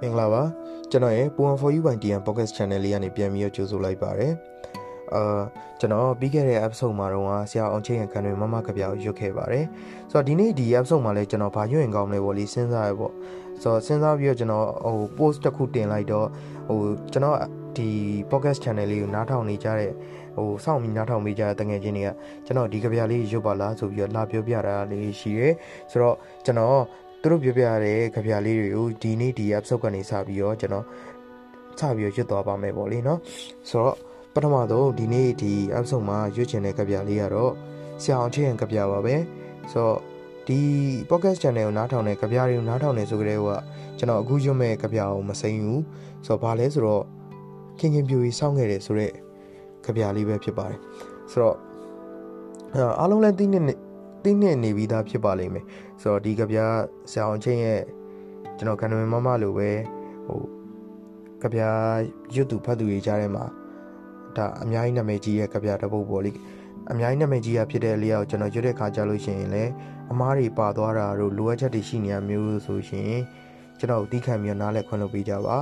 မင်္ဂလာပါကျွန်တော်ရဲ့ Puan for You by TN Podcast Channel လေးကနေပြန်ပြီးတော့ကြိုဆိုလိုက်ပါတယ်အာကျွန်တော်ပြီးခဲ့တဲ့ episode မှာတော့ဆရာအောင်ချင်းရခံတွေမမကပြောက်ရွတ်ခဲ့ပါတယ်ဆိုတော့ဒီနေ့ဒီ episode မှာလည်းကျွန်တော်ဘာရွတ်ရင်ကောင်းလဲပေါ့လေစဉ်းစားရပေါ့ဆိုတော့စဉ်းစားပြီးတော့ကျွန်တော်ဟို post တစ်ခုတင်လိုက်တော့ဟိုကျွန်တော်ဒီ podcast channel လေးကိုနားထောင်နေကြတဲ့ဟိုစောင့်ပြီးနားထောင်ပေးကြတဲ့တငယ်ချင်းတွေကကျွန်တော်ဒီကြပြလေးရွတ်ပါလားဆိုပြီးတော့လာပြောပြတာလေးရှိရဲဆိုတော့ကျွန်တော် သူတို့ပြောပြတဲ့ကြပြလေးတွေကိုဒီနေ့ဒီ episode ကနေစပြီးတော့ကျွန်တော်စပြီးတော့ရွတ်သွားပါမယ်ပေါ့လေနော်ဆိုတော့ပထမဆုံးဒီနေ့ဒီ episode မှာရွတ်ချင်တဲ့ကြပြလေးကတော့ဆရာအောင်ချင်းကြပြပါပဲဆိုတော့ဒီ podcast channel ကိုနားထောင်တဲ့ကြပြတွေကိုနားထောင်နေဆိုကြတဲ့ကကျွန်တော်အခုရွတ်မဲ့ကြပြကိုမစိမ့်ဘူးဆိုတော့ဘာလဲဆိုတော့ခင်ခင်ပြူကြီးစောင့်ခဲ့တယ်ဆိုတော့ကြပြလေးပဲဖြစ်ပါတယ်ဆိုတော့အားလုံးလည်းသိနေ သိနေနေပြီးသားဖြစ်ပါလိမ့်မယ်ဆိုတော့ဒီကြပြဆရာအောင်ချင်းရဲ့ကျွန်တော်ကံနမမမလိုပဲဟိုကြပြရွတ်သူဖတ်သူတွေကြားထဲမှာဒါအများကြီးနာမည်ကြီးရဲ့ကြပြတစ်ပုဒ်ပေါ့လေအများကြီးနာမည်ကြီးရဖြစ်တဲ့လေးယောက်ကျွန်တော်ရွတ်တဲ့ခါကြလို့ရှိရင်လည်းအမားတွေပါသွားတာတို့လိုအပ်ချက်တွေရှိနေရမျိုးဆိုရှင်ကျွန်တော်တီးခံပြီးနားလဲခွင့်လုပ်ပေးကြပါ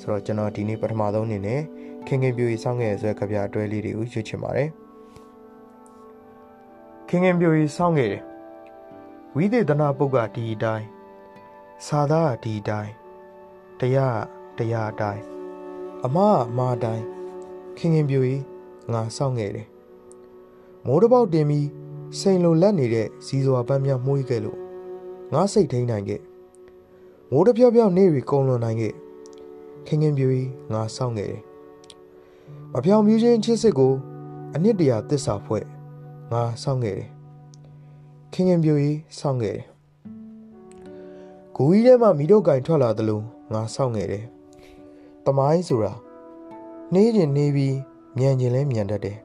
ဆိုတော့ကျွန်တော်ဒီနေ့ပထမဆုံးအနေနဲ့ခင်ခင်ပြူကြီးစောင့်ခဲ့ရဆိုတဲ့ကြပြအတွဲလေးတွေကိုရွတ်ချင်ပါတယ် ခင်ခင်ပြူကြီးစောင့်ခဲ့တယ်ဝိသေသနာပုတ်ကဒီအတိုင်းစာသားကဒီအတိုင်းတရားတရားအတိုင်းအမအမအတိုင်းခင်ခင်ပြူကြီးငါစောင့်ခဲ့တယ်မိုးတစ်ပေါက်တင်ပြီးစိန်လိုလက်နေတဲ့စီစွာပန်းများမှုေးခဲ့လို့ငါစိတ်ထိန်နိုင်ခဲ့မိုးတစ်ပြောက်ပြောက်နေပြီးကုံလွန်နိုင်ခဲ့ခင်ခင်ပြူကြီးငါစောင့်ခဲ့တယ်မပြောင်မြူးချင်းချစ်စစ်ကိုအနှစ်တရာတစ္ဆာဖွဲ့ ငါစောင့်ခဲ့တယ်ခင်ခင်ပြူကြီးစောင့်ခဲ့တယ်။ဂူကြီးထဲမှာမိတို့ကင်ထွက်လာသလိုငါစောင့်ခဲ့တယ်။တမိုင်းဆိုတာနေကျင်နေပြီးမြန်ကျင်လဲမြန်တတ်တယ်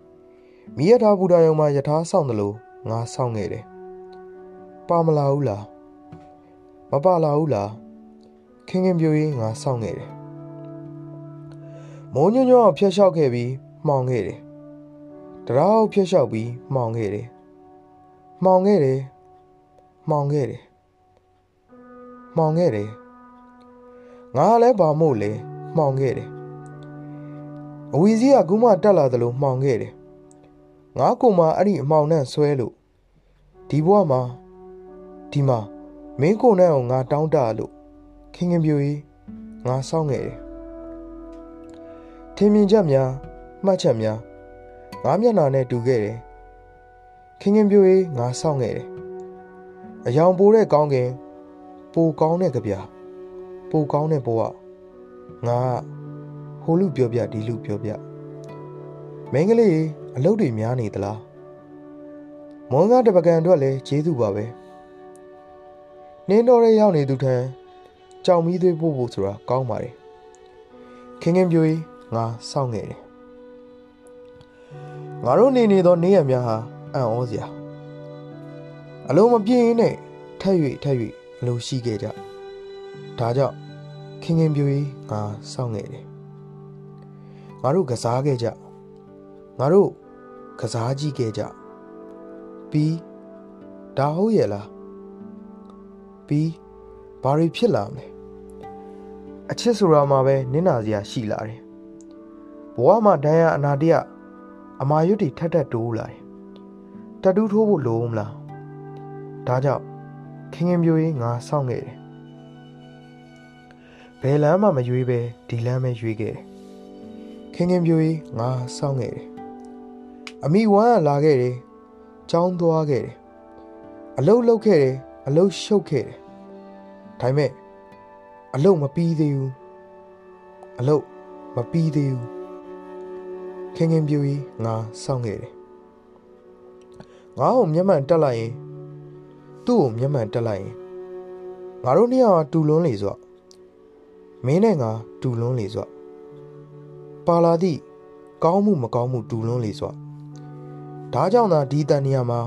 ။မိရထားဘူတာယုံမှာယထာစောင့်သလိုငါစောင့်ခဲ့တယ်။ပါမလာဘူးလား။မပါလာဘူးလား။ခင်ခင်ပြူကြီးငါစောင့်ခဲ့တယ်။မိုးညွန့်ညွန့်ဖျက်လျှောက်ခဲ့ပြီးမှောင်ခဲ့တယ်။ တရားဖျက်လျှောက်ပြီးမှောင်ခဲ့တယ်မှောင်ခဲ့တယ်မှောင်ခဲ့တယ်မှောင်ခဲ့တယ်ငါလည်းဘာမို့လဲမှောင်ခဲ့တယ်အဝီစီးကကူးမတက်လာသလိုမှောင်ခဲ့တယ်ငါကုံမအဲ့ဒီအမှောင်နဲ့ဆွဲလို့ဒီဘဝမှာဒီမှာမင်းကိုနဲ့အောင်ငါတောင်းတလို့ခင်ခင်ပြူကြီးငါစောင့်ခဲ့တယ်ထင်မြင်ချက်များမှတ်ချက်များ ငါမျက်နှာနဲ့တူခဲ့တယ်ခင်ခင်ပြိုရေးငါစောင့်ခဲ့တယ်အယောင်ပိုးတဲ့ကောင်းကင်ပိုကောင်းတဲ့ကြပြပိုကောင်းတဲ့ဘဝငါဟိုလူပြောပြဒီလူပြောပြမင်းကလေးအလုပ်တွေများနေသလားမွန်ကားတပကံအတွက်လည်းကျေးဇူးပါပဲနင်းတော်ရဲရောက်နေသူထံကြောင်မီးသွေးပို့ဖို့ဆိုတာကောင်းပါတယ်ခင်ခင်ပြိုရေးငါစောင့်ခဲ့တယ် ငါတို့နေနေသောနေရများဟာအံ့ဩစရာအလုံးမပြင်းနဲ့ထက်၍ထက်၍အလိုရှိခဲ့ကြဒါကြောင့်ခင်ခင်ပြူကြီးငါစောင့်နေတယ်ငါတို့ကစားခဲ့ကြငါတို့ကစားကြည့်ခဲ့ကြပြီးဒါဟုတ်ရဲ့လားပြီးဘာတွေဖြစ်လာမလဲအချစ်ဆိုတာမှပဲနင်းနာစရာရှိလာတယ်ဘဝမှာဒဏ်ရာအနာတရ အမာရွတ်တွေထက်ထက်တိုးလာတယ်တတူးထိုးဖို့လိုမလားဒါကြောင့်ခင်ခင်ပြိုရေးငါစောင့်ခဲ့တယ်ဘယ်လမ်းမှမရွေးပဲဒီလမ်းပဲရွေးခဲ့တယ်ခင်ခင်ပြိုရေးငါစောင့်ခဲ့တယ်အမိဝမ်းကလာခဲ့တယ်ကြောင်းသွားခဲ့တယ်အလုတ်လုတ်ခဲ့တယ်အလုတ်ရှုပ်ခဲ့တယ်ဒါပေမဲ့အလုတ်မပြီးသေးဘူးအလုတ်မပြီးသေးဘူး ခင်ခင်ပြူကြီးငါစောင့်ခဲ့တယ်ငါ့ကိုမျက်မှန်တက်လိုက်ရင်သူ့ကိုမျက်မှန်တက်လိုက်ရင်ငါတို့နှစ်ယောက်တူလွန်းလေဆိုမင်းနဲ့ငါတူလွန်းလေဆိုပါလာသည့်ကောင်းမှုမကောင်းမှုတူလွန်းလေဆိုဒါကြောင့်သာဒီတန်နေရာမှာ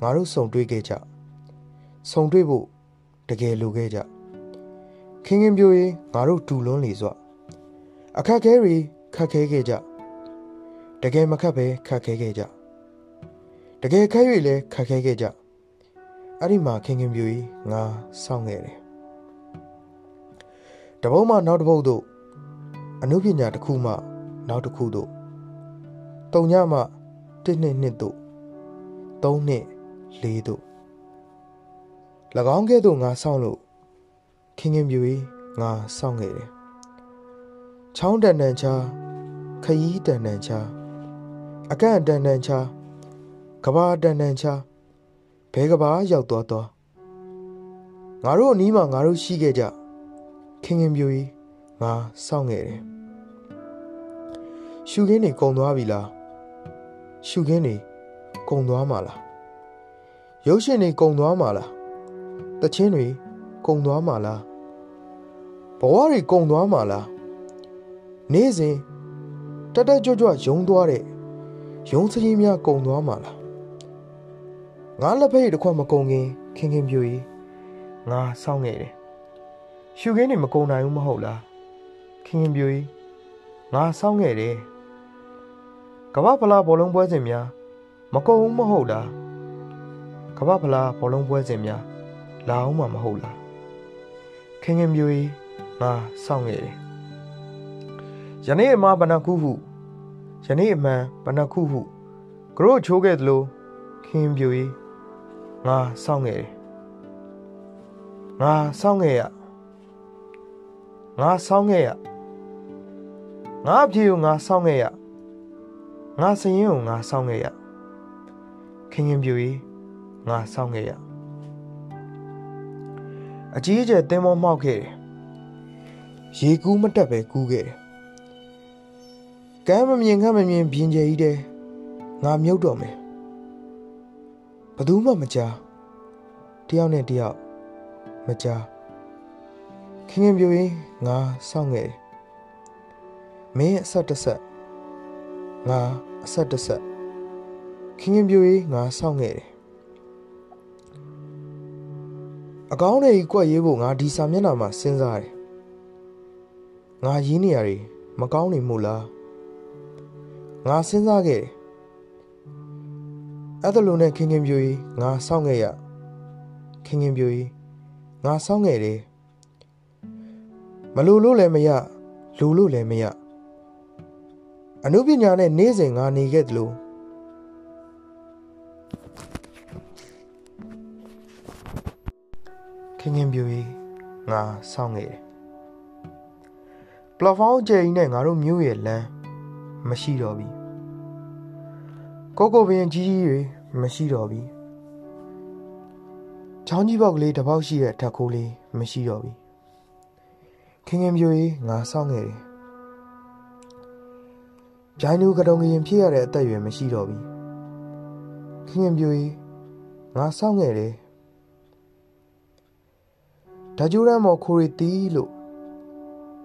ငါတို့စုံတွေ့ခဲ့ကြစုံတွေ့ဖို့တကယ်လိုခဲ့ကြခင်ခင်ပြိုရင်ငါတို့တူလွန်းလေဆိုအခက်ခဲတွေခက်ခဲခဲ့ကြ တကယ်မခက်ပဲခက်ခဲခဲ့ကြတကယ်ခက်၍လည်းခက်ခဲခဲ့ကြအဲ့ဒီမှာခင်ခင်ပြူကြီးငါစောင့်ခဲ့တယ်တပုတ်မှနောက်တစ်ပုတ်တို့အနုပညာတစ်ခုမှနောက်တစ်ခုတို့တုံညမှတစ်နှစ်နှစ်တို့သုံးနှစ်လေးတို့၎င်းကဲ့သို့ငါဆောင်းလို့ခင်ခင်ပြူ၏ငါဆောင်းခဲ့တယ်ချောင်းတန်တန်ချာခยีတန်တန်ချာ အကန့်တန်တန်ချာကဘာတန်တန်ချာဘဲကဘာရောက်သွားသွားငါတို့အနီးမှာငါတို့ရှိခဲ့ကြခင်ခင်ပြူကြီးငါစောင့်ခဲ့တယ်ရှုခင်းနေကုံသွားပြီလားရှုခင်းနေကုံသွားမှာလားရုပ်ရှင်တွေကုံသွားမှာလားတချင်းတွေကုံသွားမှာလားဘဝတွေကုံသွားမှာလားနေ့စဉ်တက်တက်ကြွကြွယုံသွားတဲ့ ယုံစည်းများကုံသွားမှာလားငါလက်ဖက်ရည်တစ်ခွက်မကုံခင်ခင်ခင်ပြူကြီးငါစောင့်နေတယ်ရှုခင်းနေမကုံနိုင်ဘူးမဟုတ်လားခင်ခင်ပြူကြီးငါစောင့်ခဲ့တယ်ကမ္ဘာဖလားဘောလုံးပွဲစဉ်များမကုံဘူးမဟုတ်လားကမ္ဘာဖလားဘောလုံးပွဲစဉ်များလာအောင်မှာမဟုတ်လားခင်ခင်ပြူကြီးငါစောင့်ခဲ့တယ်ယနေ့အမဘဏခုဟု ယနေ့အမှန်ဘဏခုဟုကရို့ချိုးခဲ့သလိုခင်ပြူကြီးငါစောင့်ခဲ့တယ်ငါစောင့်ခဲ့ရငါစောင့်ခဲ့ရငါအပြေကိုငါစောင့်ခဲ့ရငါစရင်ကိုငါစောင့်ခဲ့ရခင်ခင်ပြူကြီးငါစောင့်ခဲ့ရအကြီးအကျယ်တင်းမောမှောက်ခဲ့တယ်ရေကူးမတက်ပဲကူးခဲ့တယ် ကမ်းမမြင်ခမ်းမမြင်ပြင်းကျဲကြီးတဲ့ငါမြုပ်တော့မယ်ဘယ်သူမှမကြားတယောက်နဲ့တယောက်မကြားခင်ခင်ပြိုရင်ငါစောင့်ခဲ့တယ်မင်းအဆက်တစ်ဆက်ငါအဆက်တစ်ဆက်ခင်ခင်ပြိုရင်ငါစောင့်ခဲ့တယ်အကောင်းတွေကြွက်ရေးဖို့ငါဒီစာမျက်နှာမှာစဉ်းစားတယ်ငါရင်းနေရတယ်မကောင်းနေမို့လား ငါစဉ်းစားခဲ့တယ်အဲ့ဒါလိုနဲ့ခင်ခင်ပြိုကြီးငါစောင့်ခဲ့ရခင်ခင်ပြိုကြီးငါစောင့်ခဲ့တယ်မလိုလို့လည်းမရလူလို့လည်းမရအနုပညာနဲ့နေ့စဉ်ငါနေခဲ့တယ်လို့ခင်ခင်ပြိုကြီးငါစောင့်ခဲ့တယ်ပလော့ဖောင်းကျဲကြီးနဲ့ငါတို့မြို့ရဲ့လမ်း မရှိတော့ပြီကိုကိုပင်ကြီးကြီးတွေမရှိတော့ပြီချောင်းကြီးပေါက်ကလေးတစ်ပေါက်ရှိတဲ့ဓာတ်ခိုးလေးမရှိတော့ပြီခင်ခင်ပြိုကြီးငါစောင့်ခဲ့တယ်ဂျိုင်းလူကတုံငရင်ဖြစ်ရတဲ့အသက်အရွယ်မရှိတော့ပြီခင်ခင်ပြိုကြီးငါစောင့်ခဲ့တယ်ဓာကြိုးရမ်းမော်ခိုရီတီးလို့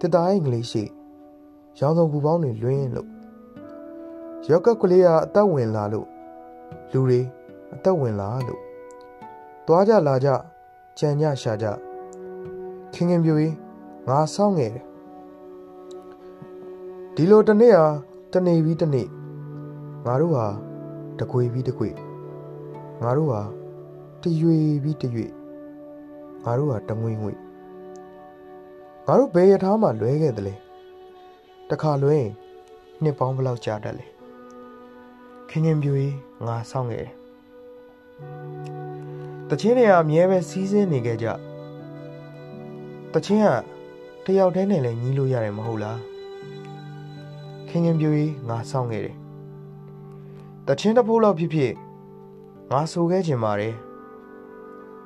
တစ်သားအင်္ဂလိပ်ရှိရောင်စုံပူပေါင်းတွေလွင်းလို့ ရောက်ကက်ကလေးကအသက်ဝင်လာလို့လူတွေအသက်ဝင်လာလို့သွားကြလာကြကြံကြရှာကြခင်ခင်ပြူကြီးငါစောင့်ငယ်တယ်ဒီလိုတနေ့ဟာတနေ့ပြီးတနေ့ငါတို့ဟာတကွေပြီးတကွေငါတို့ဟာတရွေပြီးတရွေငါတို့ဟာတငွေငွေငါတို့ဘယ်ရထားမှလွဲခဲ့တယ်လေတခါလွဲရင်နှစ်ပေါင်းဘလောက်ကြာတတ်လဲ ခင်ခင်ပြူကြီးငါစောင့်ခဲ့တချင်းတွေကအမြဲပဲစီးစင်းနေခဲ့ကြတချင်းကတယောက်တည်းနဲ့လည်းညီးလို့ရတယ်မဟုတ်လားခင်ခင်ပြူကြီးငါစောင့်ခဲ့တယ်တချင်းတစ်ပုတ်လောက်ဖြစ်ဖြစ်ငါဆိုခဲ့ခြင်းပါတယ်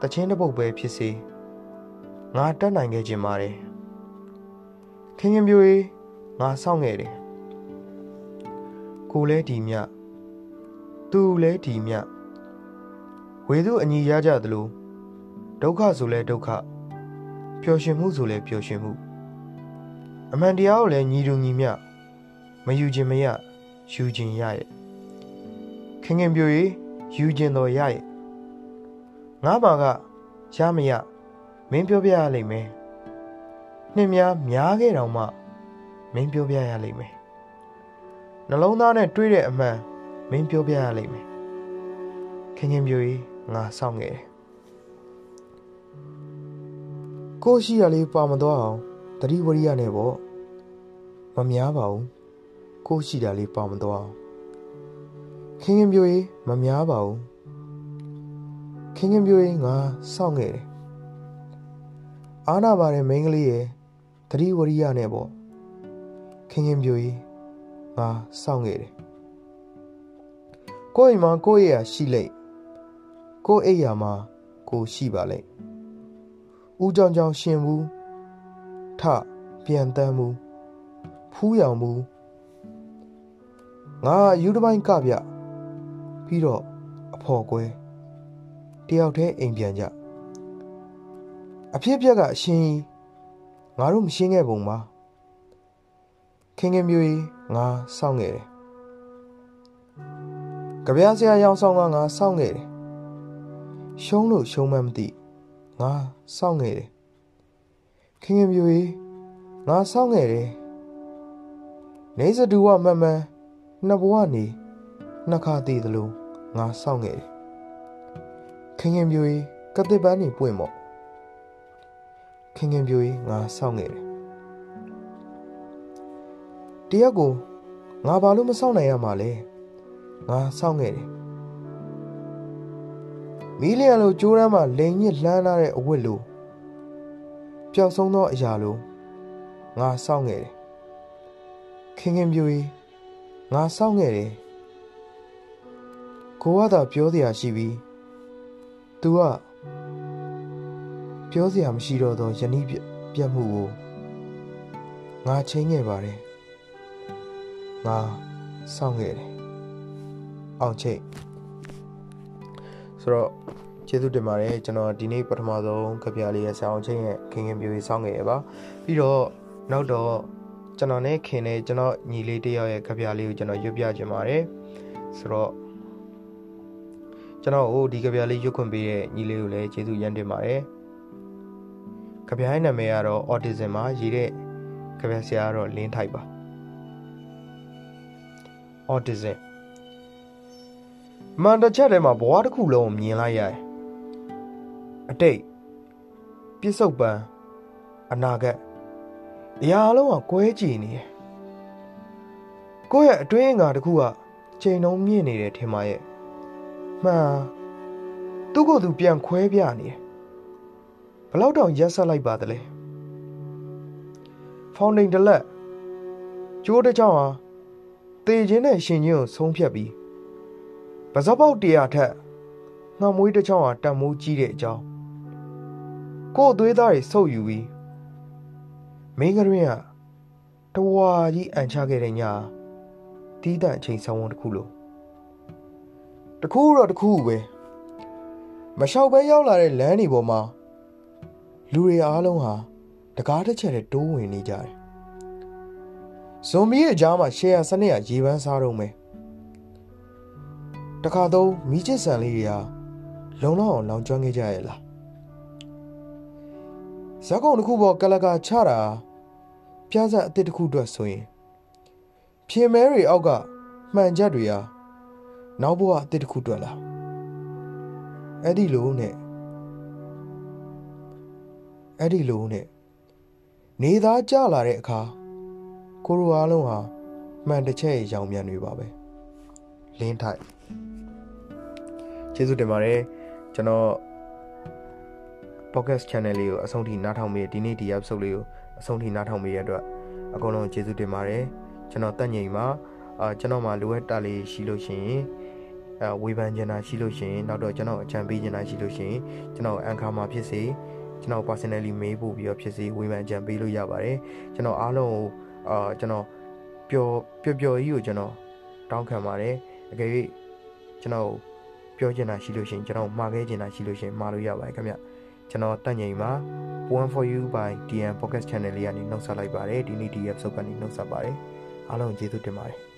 တချင်းတစ်ပုတ်ပဲဖြစ်စေငါတက်နိုင်ခဲ့ခြင်းပါတယ်ခင်ခင်ပြူကြီးငါစောင့်ခဲ့တယ်ကိုလဲဒီမြ သူလဲဒီမြဝေသူအညီရကြသလိုဒုက္ခဆိုလဲဒုက္ခပျော်ရွှင်မှုဆိုလဲပျော်ရွှင်မှုအမှန်တရားကိုလည်းညီတူညီမျှမယူခြင်းမရယူခြင်းရရဲ့ခင်ခင်ပြိုရီယူခြင်းတော်ရရဲ့ငါးပါကရမရမင်းပြောပြရလိမ့်မယ်နှစ်များများခဲ့တောင်မှမင်းပြောပြရလိမ့်မယ်နှလုံးသားနဲ့တွေးတဲ့အမှန် မင်းပြောပြရလိမ့်မယ်ခင်ခင်ပြိုကြီးငါစောင့်ငယ်တယ်ကိုရှိရလေးပါမသွားအောင်တတိဝရိယနဲ့ပေါ့မများပါဘူးကိုရှိတာလေးပေါမသွားအောင်ခင်ခင်ပြိုရေးမများပါဘူးခင်ခင်ပြိုရေးငါစောင့်ခဲ့တယ်အာနာပါတဲ့မိန်းကလေးရဲ့တတိဝရိယနဲ့ပေါ့ခင်ခင်ပြိုရေးငါစောင့်ခဲ့တယ် ကိုယ့်အိမ်မှာကိုယ့်ရဲ့ရှိလိမ့်ကိုယ့်အိမ်ယာမှာကိုရှိပါလိမ့်ဦးကြောင်ကြောင်ရှင်ဘူးထပြန်တမ်းဘူးဖူးရောင်ဘူးငါယူတပိုင်းကပြပြီးတော့အဖော်ကွဲတယောက်တည်းအိမ်ပြန်ကြအဖြစ်ပြက်ကအရှင်ကြီးငါတို့မရှင်းခဲ့ပုံပါခင်ခင်မျိုးကြီးငါစောင့်ခဲ့တယ် ကြပြားစရာရောင်ဆောင်ကငါစောင့်ခဲ့တယ်ရှုံးလို့ရှုံးမှမသိငါစောင့်ခဲ့တယ်ခင်ခင်မျိုးကြီးငါစောင့်ခဲ့တယ်နေစတူဝမမှန်နှစ်ဘဝနေနှစ်ခါတည်သလိုငါစောင့်ခဲ့တယ်ခင်ခင်မျိုးကြီးကတစ်ပန်းနေပွင့်မော့ခင်ခင်ပြိုကြီးငါစောင့်ခဲ့တယ်တရက်ကိုငါဘာလို့မစောင့်နိုင်ရမှာလဲ ငါစောင့်ခဲ့တယ်မီလီယံလိုကြိုးရမ်းမှလိန်ညစ်လှမ်းလာတဲ့အဝတ်လိုပျောက်ဆုံးသောအရာလိုငါစောင့်ခဲ့တယ်ခင်ခင်ပြိုကြီးငါစောင့်ခဲ့တယ်ကိုကသာပြောစရာရှိပြီး तू ကပြောစရာမရှိတော့သောယနေ့ပြတ်မှုကိုငါချင်းခဲ့ပါတယ်ငါစောင့်ခဲ့တယ် အောင်ချိတ်ဆိုတော့ကျေးဇူးတင်ပါတယ်ကျွန်တော်ဒီနေ့ပထမဆုံးကြပြလေးရဲ့ဆောင်းချင်းရဲ့ခင်ခင်ပြိုရေးစောင့်ခဲ့ရပါပြီးတော့နောက်တော့ကျွန်တော်နဲ့ခင်နဲ့ကျွန်တော်ညီလေးတယောက်ရဲ့ကြပြလေးကိုကျွန်တော်ရွတ်ပြခြင်းပါတယ်ဆိုတော့ကျွန်တော်ဟိုဒီကြပြလေးရွတ်ခွင့်ပေးတဲ့ညီလေးကိုလည်းကျေးဇူးရမ်းတင်ပါတယ်ကြပြိုင်းနာမည်ကတော့ autism မှာရေးတဲ့ကြပြဆရာကတော့လင်းထိုက်ပါ autism မန်တချက်ထဲမှာဘဝတစ်ခုလုံးကိုမြင်လိုက်ရတယ်အတိတ်ပြစ္ဆုတ်ပံအနာဂတ်အရာအလုံးကကွဲကြည်နေတယ်ကိုယ့်ရဲ့အတွင်းငါတစ်ခုကချိန်လုံးမြင့်နေတယ်ထင်ပါရဲ့မှန်သူ့ကိုယ်သူပြန်ခွဲပြနေတယ်ဘလောက်တောင်ရက်ဆက်လိုက်ပါသလဲဖောင်ဒိန်တလက်ကျိုးတစ်ချောင်းဟာတေခြင်းနဲ့ရှင်ချင်းကိုဆုံးဖြတ်ပြီး ပဇောပေါက်တရာထက်ငှမွေးတစ်ချောင်းဟာတန်မိုးကြီးတဲ့အကြောင်းကို့အသွေးသားတွေဆုပ်ယူပြီးမင်းကရင်ကတဝါကြီးအန်ချခဲ့တဲ့ညာတီးတန့်အချိန်ဆောင်ဝန်တစ်ခုလို့တခုတော့တခုပဲမလျှောက်ပဲရောက်လာတဲ့လမ်းတွေပေါ်မှာလူတွေအားလုံးဟာတကားတစ်ချက်နဲ့တိုးဝင်နေကြတယ်။ဇွန်မီရဲ့အကြားမှာရှယ်ယာစနစ်ကရေပန်းစားတော့မယ်။ တခါတော့မိချစ်ဆန်လေးတွေဟာလုံလောက်အောင်လောင်ကျွမ်းခဲ့ကြရဲ့လား။ဇက်ကုံတစ်ခုပေါ်ကလကာချတာပြားဆက်အစ်စ်တစ်ခုအတွက်ဆိုရင်ဖြေမဲတွေအောက်ကမှန်ချက်တွေဟာနောက်ဘဝအစ်စ်တစ်ခုအတွက်လား။အဲ့ဒီလိုနဲ့အဲ့ဒီလိုနဲ့နေသားကြလာတဲ့အခါကိုရိုအားလုံးဟာမှန်တစ်ချက်ရောင်မြန်တွေပါပဲလင်းထိုက် ကျေးဇူးတင်ပါတယ်ကျွန်တော် podcast channel လေးကိုအဆုံးထိနားထောင်မိဒီနေ့ဒီ episode လေးကိုအဆုံးထိနားထောင်မိရတဲ့အတွက်အကုန်လုံးကျေးဇူးတင်ပါတယ်ကျွန်တော်တက်ငိမ်မှာအာကျွန်တော်မှာလိုအပ်တာလေးရှိလို့ရှိရင်အဲဝေဖန်ချင်တာရှိလို့ရှိရင်နောက်တော့ကျွန်တော်အကြံပေးချင်တာရှိလို့ရှိရင်ကျွန်တော်အန်ခါမှာဖြစ်စေကျွန်တော် personally မေးဖို့ပြီးတော့ဖြစ်စေဝေဖန်ကြံပေးလို့ရပါတယ်ကျွန်တော်အားလုံးကိုအာကျွန်တော်ပျော်ပျော်ပျော်ကြီးကိုကျွန်တော်တောင်းခံပါတယ်အကယ်၍ကျွန်တော် ပြောချင်တာရှိလို့ရှိရင်ကျွန်တော်မှာခဲ့ချင်တာရှိလို့ရှိရင်မှာလို့ရပါတယ်ခင်ဗျကျွန်တော်တက်ငိမ်မှာ One for you by DM Podcast Channel လေးကနေနှုတ်ဆက်လိုက်ပါတယ်ဒီနေ့ဒီ episode ကနေနှုတ်ဆက်ပါတယ်အားလုံးကျေးဇူးတင်ပါတယ်